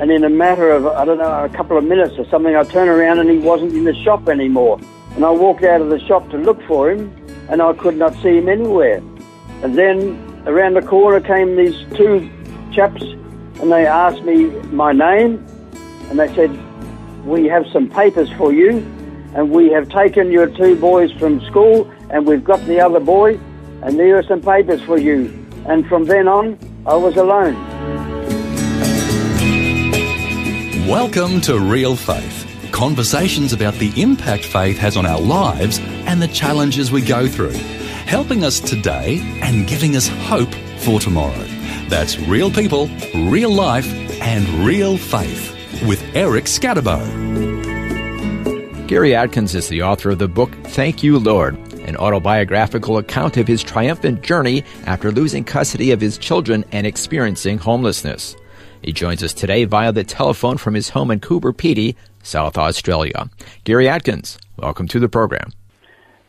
And in a matter of, I don't know, a couple of minutes or something, I turned around and he wasn't in the shop anymore. And I walked out of the shop to look for him, and I could not see him anywhere. And then around the corner came these two chaps, and they asked me my name, and they said, We have some papers for you, and we have taken your two boys from school, and we've got the other boy, and there are some papers for you. And from then on, I was alone. Welcome to Real Faith. Conversations about the impact faith has on our lives and the challenges we go through, helping us today and giving us hope for tomorrow. That's real people, real life, and real faith with Eric Skattebo. Gary Atkins is the author of the book Thank You, Lord, an autobiographical account of his triumphant journey after losing custody of his children and experiencing homelessness. He joins us today via the telephone from his home in Coober Pedy, South Australia. Gary Atkins, welcome to the program.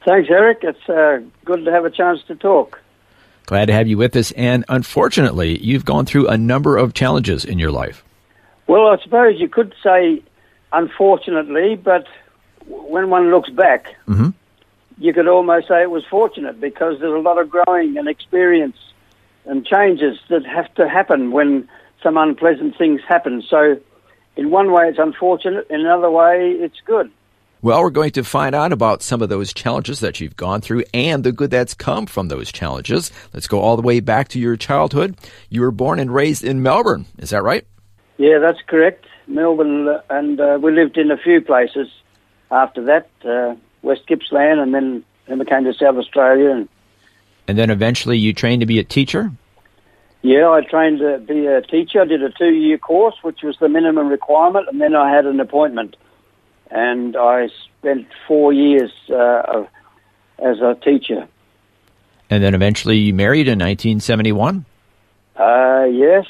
Thanks, Eric. It's uh, good to have a chance to talk. Glad to have you with us. And unfortunately, you've gone through a number of challenges in your life. Well, I suppose you could say unfortunately, but when one looks back, Mhm. you could almost say it was fortunate because there's a lot of growing and experience and changes that have to happen when some unpleasant things happen. So, in one way, it's unfortunate. In another way, it's good. Well, we're going to find out about some of those challenges that you've gone through and the good that's come from those challenges. Let's go all the way back to your childhood. You were born and raised in Melbourne, is that right? Yeah, that's correct. Melbourne, and uh, we lived in a few places after that. Uh, West Gippsland, and then then we came to South Australia. And And then eventually you trained to be a teacher? Yeah, I trained to be a teacher. I did a two-year course, which was the minimum requirement, and then I had an appointment, and I spent four years uh, as a teacher. And then eventually you married in 1971? Uh, yes,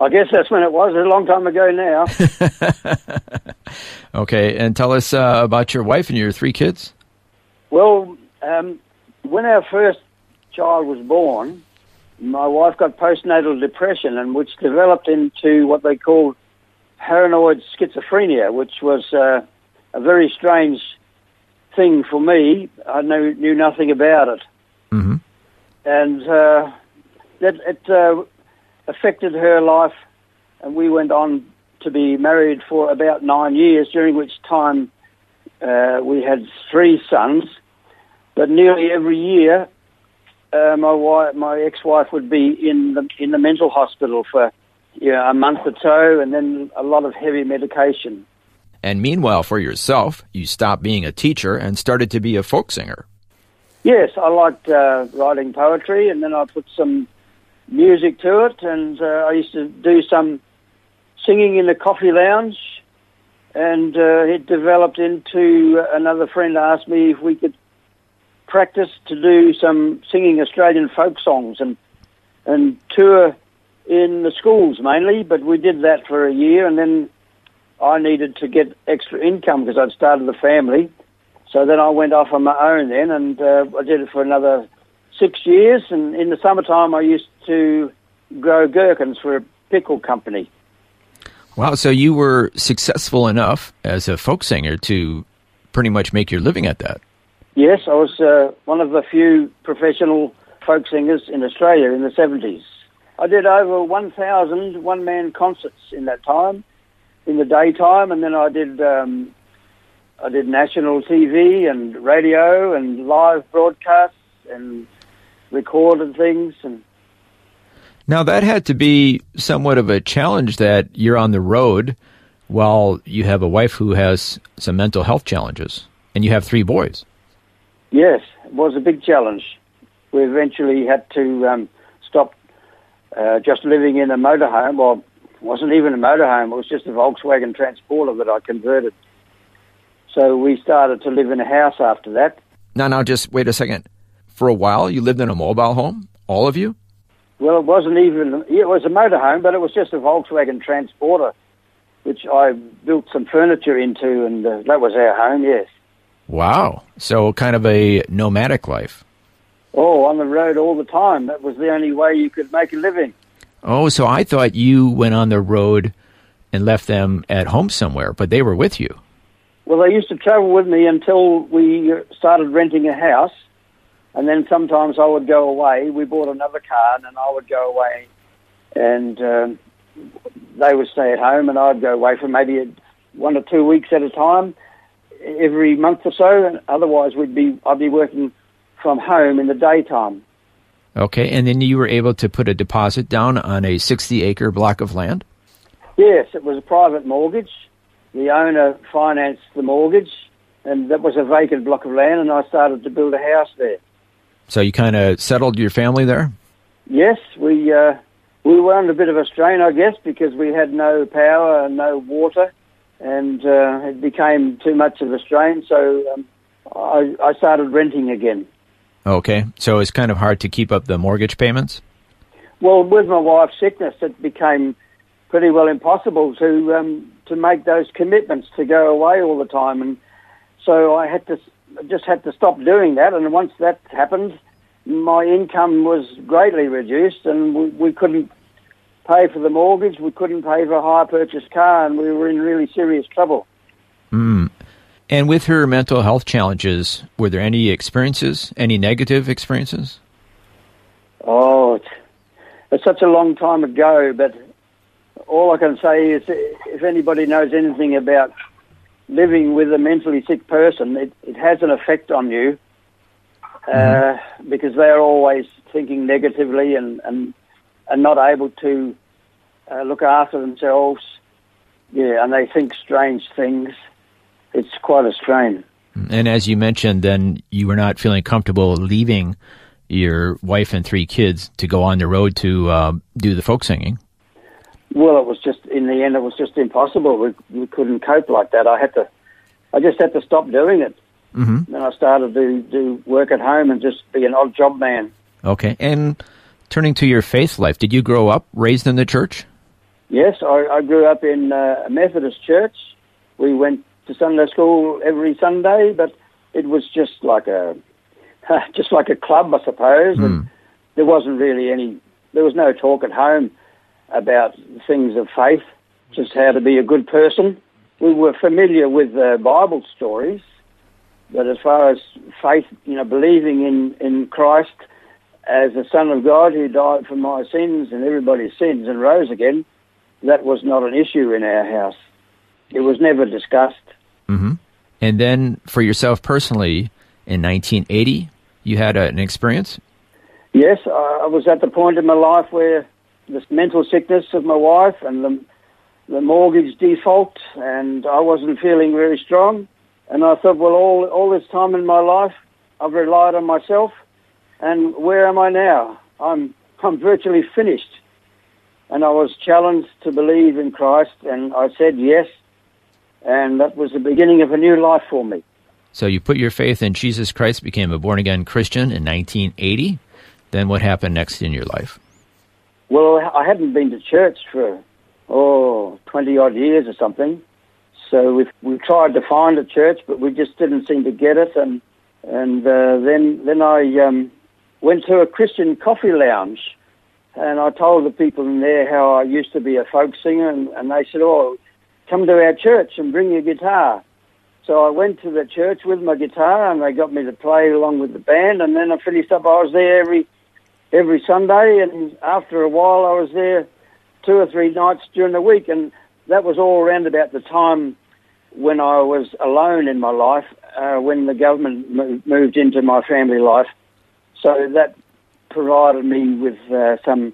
I guess that's when it was. It's A long time ago now. Okay, and tell us uh, about your wife and your three kids. Well, um, when our first child was born, my wife got postnatal depression, and which developed into what they call paranoid schizophrenia, which was uh, a very strange thing for me. I knew, knew nothing about it, Mm-hmm. and uh, that it uh, affected her life. And we went on to be married for about nine years, during which time uh, we had three sons. But nearly every year, uh, my wife, my ex-wife, would be in the in the mental hospital for you know, a month or so, and then a lot of heavy medication. And meanwhile, for yourself, you stopped being a teacher and started to be a folk singer. Yes, I liked uh, writing poetry, and then I put some music to it, and uh, I used to do some singing in the coffee lounge, and uh, it developed into another friend asked me if we could practice to do some singing Australian folk songs and and tour in the schools mainly, but we did that for a year, and then I needed to get extra income because I'd started a family. So then I went off on my own then, and uh, I did it for another six years. And in the summertime, I used to grow gherkins for a pickle company. Wow, so you were successful enough as a folk singer to pretty much make your living at that. Yes, I was uh, one of the few professional folk singers in Australia in the 70s. I did over 1,000 one man concerts in that time, in the daytime, and then I did. Um, I did national TV and radio and live broadcasts and recorded things and Now, that had to be somewhat of a challenge that you're on the road while you have a wife who has some mental health challenges and you have three boys. Yes, it was a big challenge. We eventually had to um, stop uh, just living in a motorhome. Well, wasn't even a motorhome. It was just a Volkswagen Transporter that I converted. So we started to live in a house after that. Now, now, just wait a second. For a while, you lived in a mobile home, all of you. Well, it wasn't even. It was a motorhome, but it was just a Volkswagen Transporter, which I built some furniture into, and uh, that was our home. Yes. Wow. So, kind of a nomadic life. Oh, on the road all the time. That was the only way you could make a living. Oh, so I thought you went on the road and left them at home somewhere, but they were with you. Well, they used to travel with me until we started renting a house, and then sometimes I would go away. We bought another car, and I would go away, and um, they would stay at home, and I'd go away for maybe one or two weeks at a time, every month or so. And otherwise, we'd be I'd be working from home in the daytime. Okay, and then you were able to put a deposit down on a 60 acre block of land? Yes, it was a private mortgage. The owner financed the mortgage, and that was a vacant block of land, and I started to build a house there. So you kind of settled your family there? Yes, we uh, we were under a bit of a strain, I guess, because we had no power and no water, and uh, it became too much of a strain. So um, I, I started renting again. Okay, so it's kind of hard to keep up the mortgage payments. Well, with my wife's sickness, it became pretty well impossible to um, to make those commitments to go away all the time, and so I had to just had to stop doing that. And once that happened, my income was greatly reduced, and we, we couldn't pay for the mortgage, we couldn't pay for a hire purchase car, and we were in really serious trouble. Mm. And with her mental health challenges, were there any experiences, any negative experiences? Oh, it's, it's such a long time ago, but all I can say is if anybody knows anything about living with a mentally sick person, it, it has an effect on you uh, mm-hmm. because they're always thinking negatively and, and, and not able to uh, look after themselves. Yeah, and they think strange things it's quite a strain. And as you mentioned, then you were not feeling comfortable leaving your wife and three kids to go on the road to uh, do the folk singing. Well, it was just in the end, it was just impossible. We, we couldn't cope like that. I had to, I just had to stop doing it. Mm-hmm. Then I started to do work at home and just be an odd job man. Okay, and turning to your faith life, did you grow up raised in the church? Yes, I, I grew up in uh, a Methodist church. We went to Sunday school every Sunday, but it was just like a just like a club, I suppose. Mm. And there wasn't really any. There was no talk at home about things of faith, just how to be a good person. We were familiar with uh, Bible stories, but as far as faith, you know, believing in in Christ as the Son of God who died for my sins and everybody's sins and rose again, that was not an issue in our house. It was never discussed. Mm-hmm. And then for yourself personally, in 1980, you had a, an experience? Yes, I was at the point in my life where this mental sickness of my wife and the, the mortgage default, and I wasn't feeling very strong. And I thought, well, all, all this time in my life, I've relied on myself, and where am I now? I'm, I'm virtually finished. And I was challenged to believe in Christ, and I said yes, and that was the beginning of a new life for me. So you put your faith in Jesus Christ, became a born again Christian in 1980. Then what happened next in your life? Well, I hadn't been to church for oh 20 odd years or something. So we we tried to find a church, but we just didn't seem to get it. And and uh, then then I um, went to a Christian coffee lounge, and I told the people in there how I used to be a folk singer, and, and they said, "Oh, come to our church and bring your guitar. So I went to the church with my guitar and they got me to play along with the band and then I finished up. I was there every every Sunday and after a while I was there two or three nights during the week and that was all around about the time when I was alone in my life, uh, when the government moved into my family life. So that provided me with uh, some,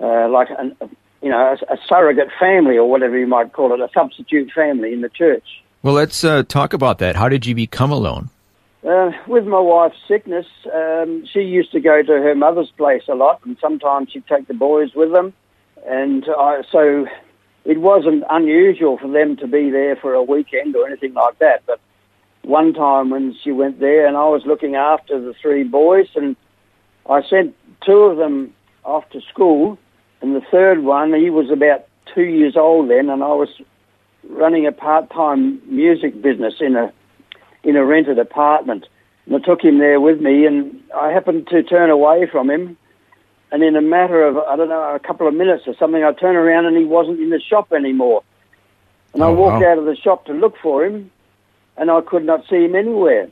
uh, like an, you know, a, a, surrogate family or whatever you might call it, a substitute family in the church. Well, let's uh, talk about that. How did you become alone? Uh, with my wife's sickness, um, she used to go to her mother's place a lot, and sometimes she'd take the boys with them. And I, so it wasn't unusual for them to be there for a weekend or anything like that. But one time when she went there, and I was looking after the three boys, and I sent two of them off to school, and the third one, he was about two years old then, and I was running a part-time music business in a in a rented apartment. And I took him there with me, and I happened to turn away from him. And in a matter of, I don't know, a couple of minutes or something, I turned around and he wasn't in the shop anymore. And I Oh, walked wow. out of the shop to look for him, and I could not see him anywhere.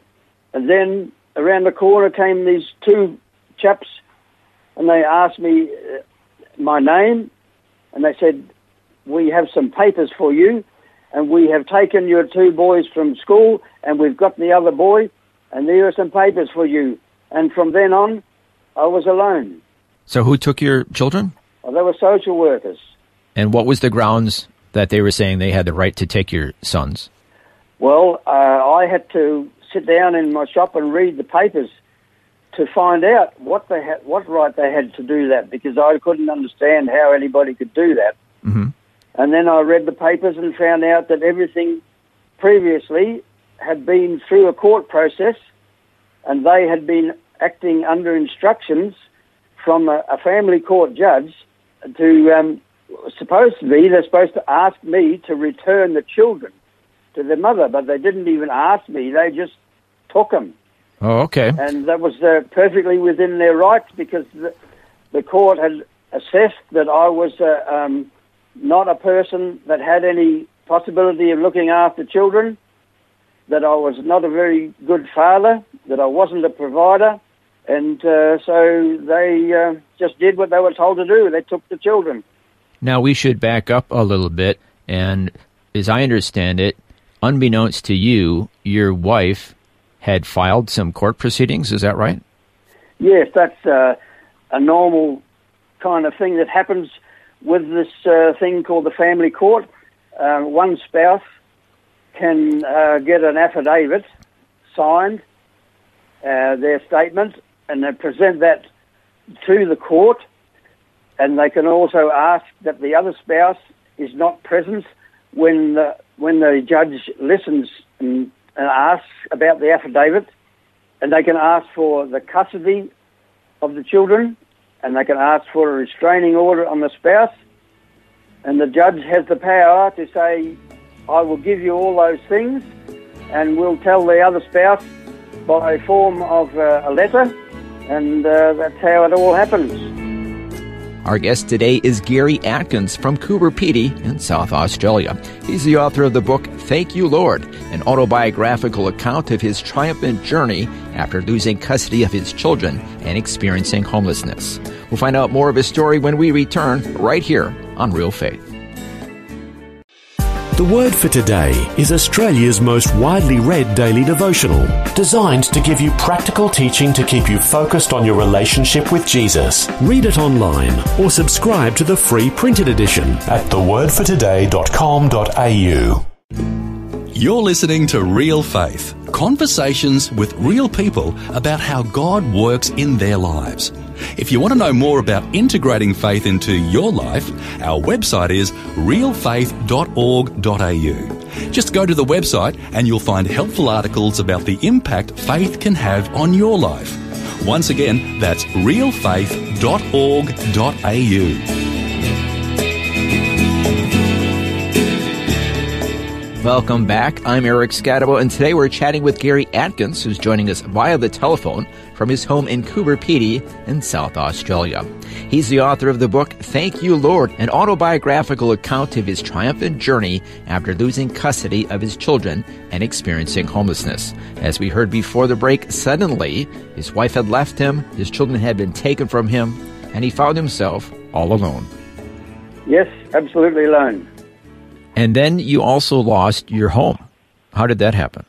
And then around the corner came these two chaps, and they asked me uh, my name, and they said, "We have some papers for you, and we have taken your two boys from school, and we've got the other boy, and there are some papers for you." And from then on, I was alone. So who took your children? Well, they were social workers. And what was the grounds that they were saying they had the right to take your sons? Well, uh, I had to sit down in my shop and read the papers to find out what they had, what right they had to do that, because I couldn't understand how anybody could do that. Mhm. And then I read the papers and found out that everything previously had been through a court process, and they had been acting under instructions from a, a family court judge to um, supposed to be they're supposed to ask me to return the children to their mother, but they didn't even ask me. They just took them, Oh, okay. and that was uh, perfectly within their rights because the, the court had assessed that I was uh, um, not a person that had any possibility of looking after children, that I was not a very good father, that I wasn't a provider, and uh, so they uh, just did what they were told to do. They took the children. Now we should back up a little bit, and as I understand it, unbeknownst to you, your wife had filed some court proceedings. Is that right? Yes, that's uh, a normal kind of thing that happens with this uh, thing called the family court. Uh, one spouse can uh, get an affidavit signed, uh, their statement, and they present that to the court. And they can also ask that the other spouse is not present when the, when the judge listens and, and ask about the affidavit. And they can ask for the custody of the children, and they can ask for a restraining order on the spouse. And the judge has the power to say, I will give you all those things, and we'll tell the other spouse by form of uh, a letter, and uh, that's how it all happens. Our guest today is Gary Atkins from Coober Pedy in South Australia. He's the author of the book Thank You Lord, an autobiographical account of his triumphant journey after losing custody of his children and experiencing homelessness. We'll find out more of his story when we return right here on Real Faith. The Word for Today is Australia's most widely read daily devotional, designed to give you practical teaching to keep you focused on your relationship with Jesus. Read it online or subscribe to the free printed edition at thewordfortoday.com.au. You're listening to Real Faith conversations with real people about how God works in their lives. If you want to know more about integrating faith into your life, our website is realfaith.org.au. Just go to the website and you'll find helpful articles about the impact faith can have on your life. Once again, that's realfaith.org.au. Welcome back. I'm Eric Skattebo, and today we're chatting with Gary Atkins, who's joining us via the telephone from his home in Coober Pedy in South Australia. He's the author of the book Thank You Lord, an autobiographical account of his triumphant journey after losing custody of his children and experiencing homelessness. As we heard before the break, suddenly his wife had left him, his children had been taken from him, and he found himself all alone. Yes, absolutely alone. And then you also lost your home. How did that happen?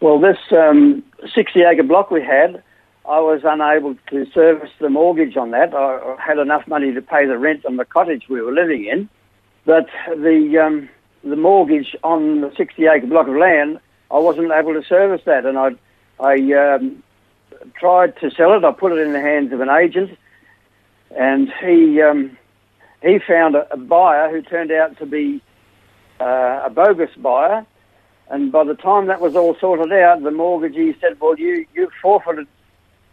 Well, this um, 60 acre block we had, I was unable to service the mortgage on that. I had enough money to pay the rent on the cottage we were living in, but the um, the mortgage on the 60 acre block of land, I wasn't able to service that, and I I um, tried to sell it. I put it in the hands of an agent, and he um, he found a, buyer who turned out to be uh, a bogus buyer. And by the time that was all sorted out, the mortgagee said, "Well, you you forfeited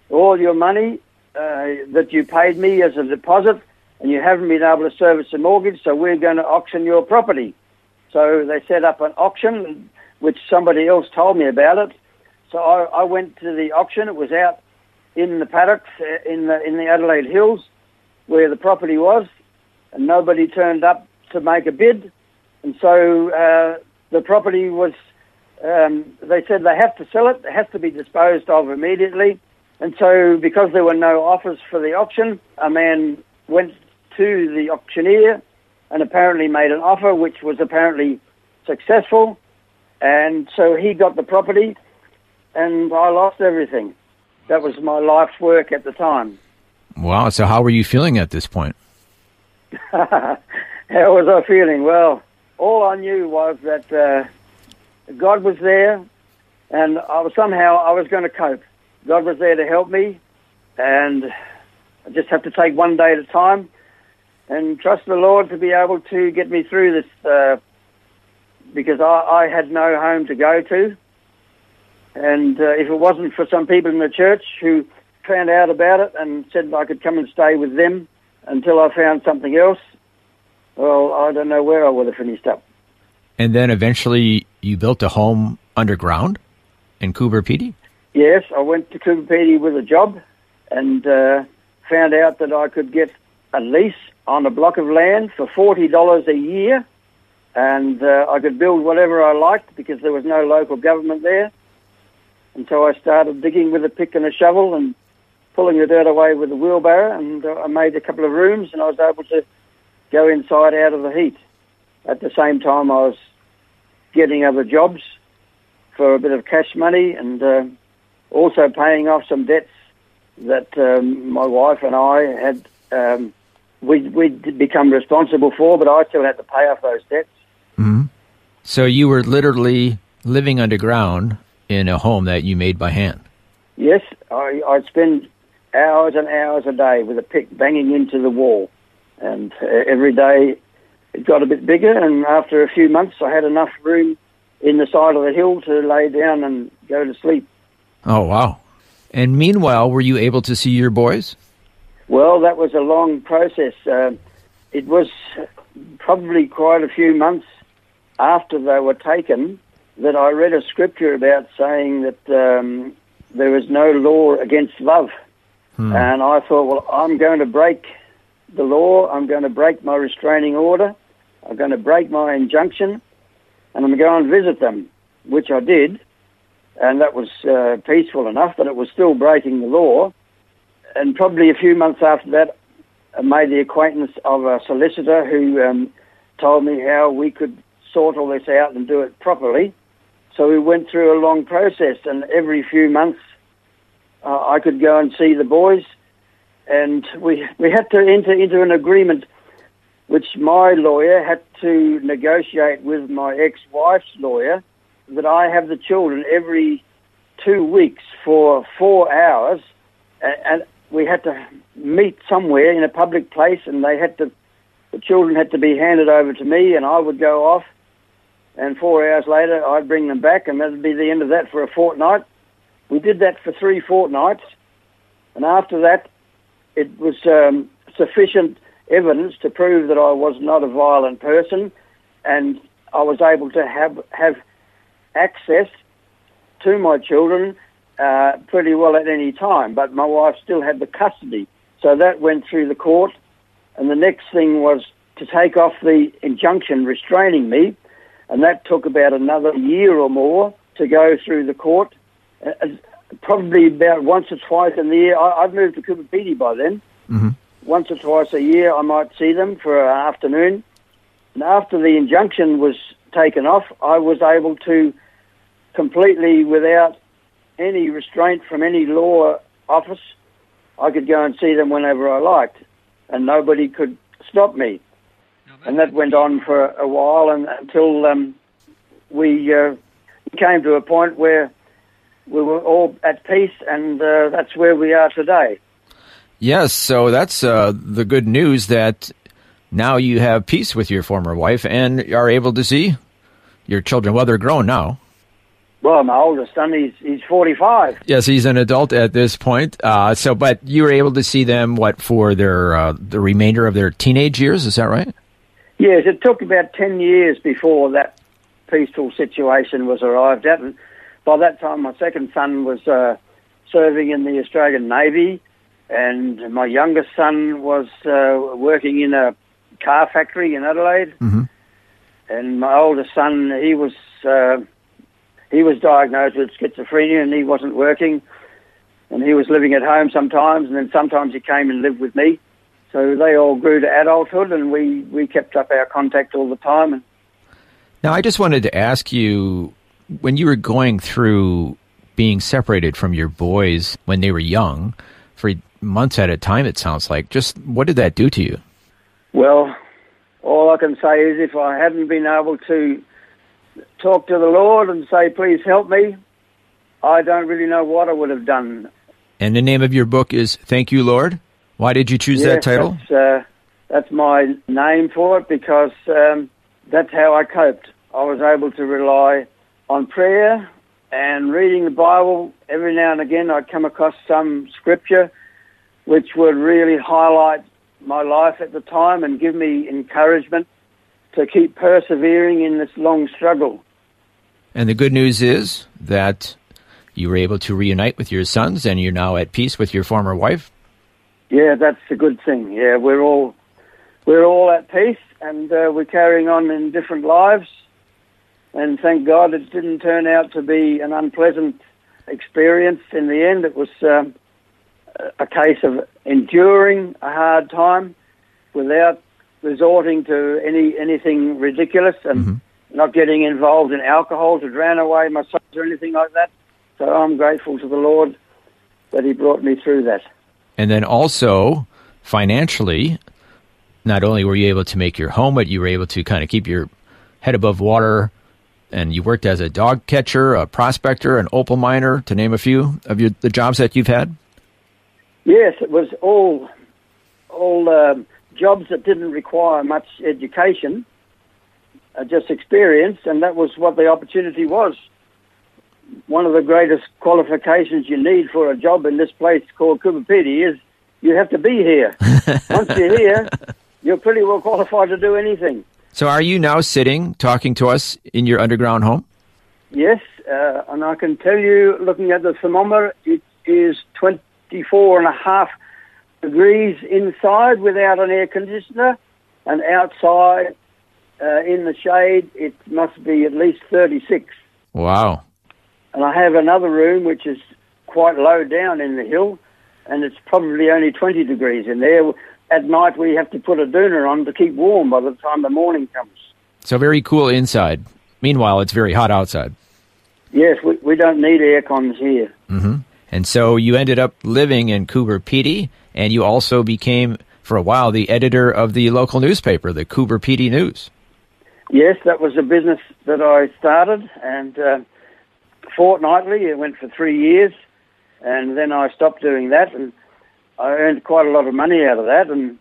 all your money uh, that you paid me as a deposit, and you haven't been able to service the mortgage, so we're going to auction your property." So they set up an auction, which somebody else told me about it. So I, I went to the auction. It was out in the paddocks uh, in the in the Adelaide Hills, where the property was, and nobody turned up to make a bid, and so uh, the property was. Um, they said they have to sell it. It has to be disposed of immediately, and so because there were no offers for the auction, a man went to the auctioneer and apparently made an offer which was apparently successful, and so he got the property, and I lost everything. That was my life's work at the time. Wow. So, how were you feeling at this point? How was I feeling? Well, all I knew was that uh, God was there, and I was somehow I was going to cope. God was there to help me, and I just have to take one day at a time and trust the Lord to be able to get me through this. Uh, because I, I had no home to go to, and uh, if it wasn't for some people in the church who found out about it and said I could come and stay with them until I found something else, well, I don't know where I would have finished up. And then eventually you built a home underground in Coober Pedy? Yes, I went to Coober Pedy with a job and uh, found out that I could get a lease on a block of land for $40 a year and uh, I could build whatever I liked because there was no local government there. And so I started digging with a pick and a shovel and pulling the dirt away with a wheelbarrow, and uh, I made a couple of rooms, and I was able to go inside out of the heat. At the same time, I was getting other jobs for a bit of cash money and uh, also paying off some debts that um, my wife and I had um, we we'd become responsible for, but I still had to pay off those debts. Mm-hmm. So you were literally living underground in a home that you made by hand. Yes, I, I'd spend hours and hours a day with a pick banging into the wall, and uh, every day it got a bit bigger. And after a few months, I had enough room in the side of the hill to lay down and go to sleep. Oh wow! And meanwhile, were you able to see your boys? Well, that was a long process. Uh, it was probably quite a few months after they were taken that I read a scripture about saying that um, there is no law against love. Hmm. And I thought, well, I'm going to break the law. I'm going to break my restraining order. I'm going to break my injunction. And I'm going to go and visit them, which I did. And that was uh, peaceful enough, but it was still breaking the law. And probably a few months after that, I made the acquaintance of a solicitor who um, told me how we could sort all this out and do it properly. So we went through a long process, and every few months uh, I could go and see the boys, and we we had to enter into an agreement, which my lawyer had to negotiate with my ex-wife's lawyer, that I have the children every two weeks for four hours, and we had to meet somewhere in a public place, and they had to the children had to be handed over to me, and I would go off and four hours later I'd bring them back, and that'd be the end of that for a fortnight. We did that for three fortnights, and after that, it was um, sufficient evidence to prove that I was not a violent person, and I was able to have have access to my children uh, pretty well at any time. But my wife still had the custody, so that went through the court, and the next thing was to take off the injunction restraining me and that took about another year or more to go through the court. Uh, probably about once or twice in the year. I, have moved to Coober Pedy by then. Mm-hmm. Once or twice a year, I might see them for an afternoon. And after the injunction was taken off, I was able to completely, without any restraint from any law office, I could go and see them whenever I liked, and nobody could stop me and that went on for a while and until um, we uh, came to a point where we were all at peace, and uh, that's where we are today. Yes, so that's uh, the good news that now you have peace with your former wife and are able to see your children. Well, they're grown now. Well, my oldest son, he's, he's 45. Yes, he's an adult at this point. Uh, so, but you were able to see them, what, for their uh, the remainder of their teenage years? Is that right? Yes, it took about 10 years before that peaceful situation was arrived at. And by that time, my second son was uh, serving in the Australian Navy, and my youngest son was uh, working in a car factory in Adelaide. Mm-hmm. And my oldest son, he was uh, he was diagnosed with schizophrenia, and he wasn't working, and he was living at home sometimes, and then sometimes he came and lived with me. So they all grew to adulthood, and we, we kept up our contact all the time. And Now, I just wanted to ask you when you were going through being separated from your boys when they were young for months at a time, it sounds like, just what did that do to you? Well, all I can say is if I hadn't been able to talk to the Lord and say, please help me, I don't really know what I would have done. And the name of your book is Thank You, Lord. Why did you choose that title? That's, uh, that's my name for it because um, that's how I coped. I was able to rely on prayer and reading the Bible. Every now and again, I'd come across some scripture which would really highlight my life at the time and give me encouragement to keep persevering in this long struggle. And the good news is that you were able to reunite with your sons and you're now at peace with your former wife. Yeah, that's a good thing. Yeah, we're all we're all at peace and uh, we're carrying on in different lives. And thank God it didn't turn out to be an unpleasant experience. In the end, it was um, a a case of enduring a hard time without resorting to any anything ridiculous and not getting involved in alcohol to drown away my sons or anything like that. So I'm grateful to the Lord that He brought me through that. And then also financially, not only were you able to make your home, but you were able to kind of keep your head above water. And you worked as a dog catcher, a prospector, an opal miner, to name a few of your, the jobs that you've had. Yes, it was all all um, jobs that didn't require much education, uh, just experience, and that was what the opportunity was. One of the greatest qualifications you need for a job in this place called Coober Pedy is you have to be here. Once you're here, you're pretty well qualified to do anything. So, are you now sitting talking to us in your underground home? Yes, uh, and I can tell you, looking at the thermometer, it is 24 and a half degrees inside without an air conditioner, and outside uh, in the shade, it must be at least 36. Wow. And I have another room which is quite low down in the hill, and it's probably only 20 degrees in there. At night, we have to put a doona on to keep warm by the time the morning comes. So, very cool inside. Meanwhile, it's very hot outside. Yes, we, we don't need air cons here. And so you ended up living in Coober Pedy, and you also became, for a while, the editor of the local newspaper, the Coober Pedy News. Yes, that was a business that I started, and uh, fortnightly it went for three years, and then I stopped doing that, and I earned quite a lot of money out of that, and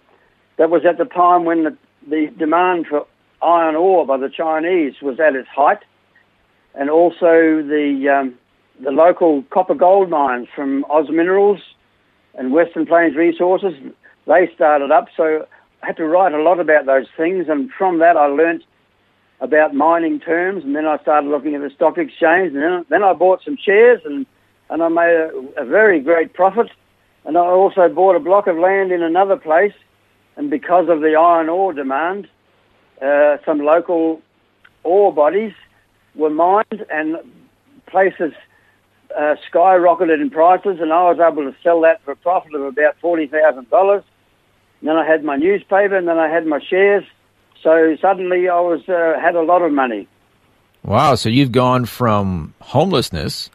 that was at the time when the, the demand for iron ore by the Chinese was at its height, and also the um, the local copper gold mines from Oz Minerals and Western Plains Resources, they started up, so I had to write a lot about those things, and from that I learnt about mining terms, and then I started looking at the stock exchange, and then, then I bought some shares, and, and I made a, a very great profit. And I also bought a block of land in another place, and because of the iron ore demand, uh, some local ore bodies were mined, and places uh, skyrocketed in prices, and I was able to sell that for a profit of about forty thousand dollars. Then I had my newspaper, and then I had my shares. So suddenly I was uh, had a lot of money. Wow, so you've gone from homelessness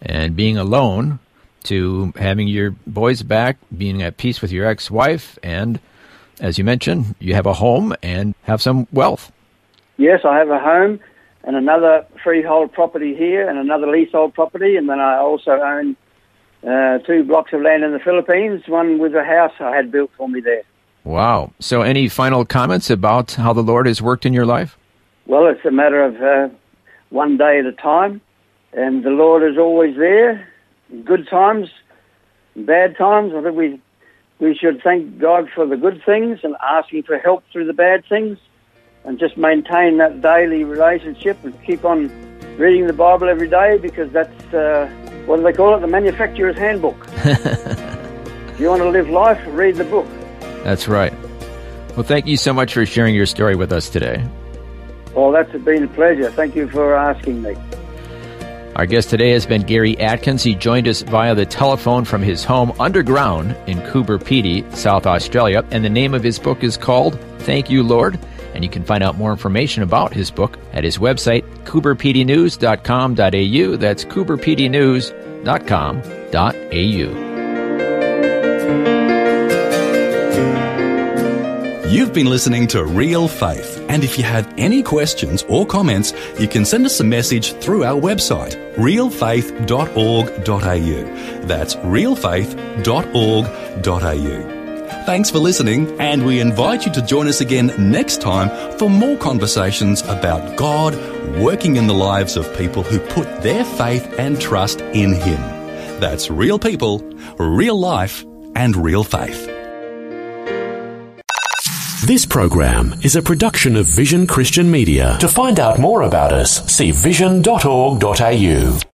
and being alone to having your boys back, being at peace with your ex wife, and as you mentioned, you have a home and have some wealth. Yes, I have a home and another freehold property here and another leasehold property, and then I also own uh, two blocks of land in the Philippines, one with a house I had built for me there. Wow. So, any final comments about how the Lord has worked in your life? Well, it's a matter of uh, one day at a time, and the Lord is always there. Good times, bad times. I think we we should thank God for the good things and asking for help through the bad things, and just maintain that daily relationship and keep on reading the Bible every day because that's uh, what do they call it? The manufacturer's handbook. if you want to live life, read the book. That's right. Well, thank you so much for sharing your story with us today. Well, that's been a pleasure. Thank you for asking me. Our guest today has been Gary Atkins. He joined us via the telephone from his home underground in Coober Pedy, South Australia. And the name of his book is called Thank You, Lord. And you can find out more information about his book at his website, cooberpdnews.com.au. That's cooberpdnews.com.au. You've been listening to Real Faith, and if you have any questions or comments, you can send us a message through our website, realfaith.org.au. That's realfaith.org.au. Thanks for listening, and we invite you to join us again next time for more conversations about God working in the lives of people who put their faith and trust in Him. That's real people, real life, and real faith. This program is a production of Vision Christian Media. To find out more about us, see vision.org.au.